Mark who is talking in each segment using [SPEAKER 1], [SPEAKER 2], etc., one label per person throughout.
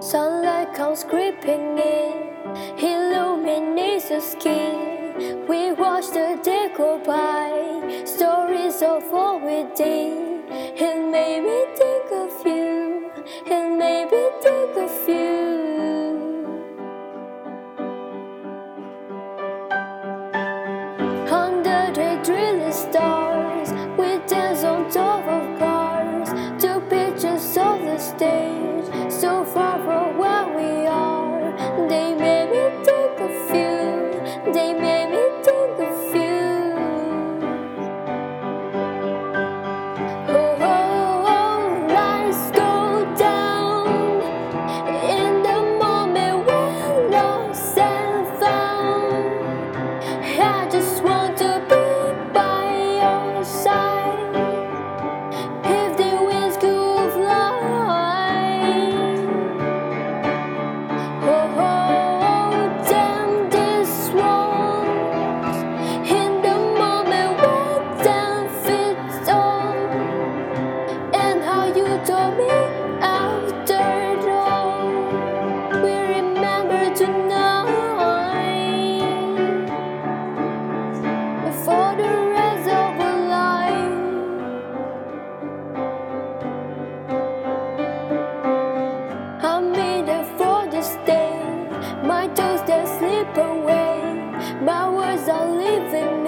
[SPEAKER 1] Sunlight comes creeping in, illuminates your skin. We watch the day go by, stories of all we did. stars are living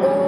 [SPEAKER 1] Oh.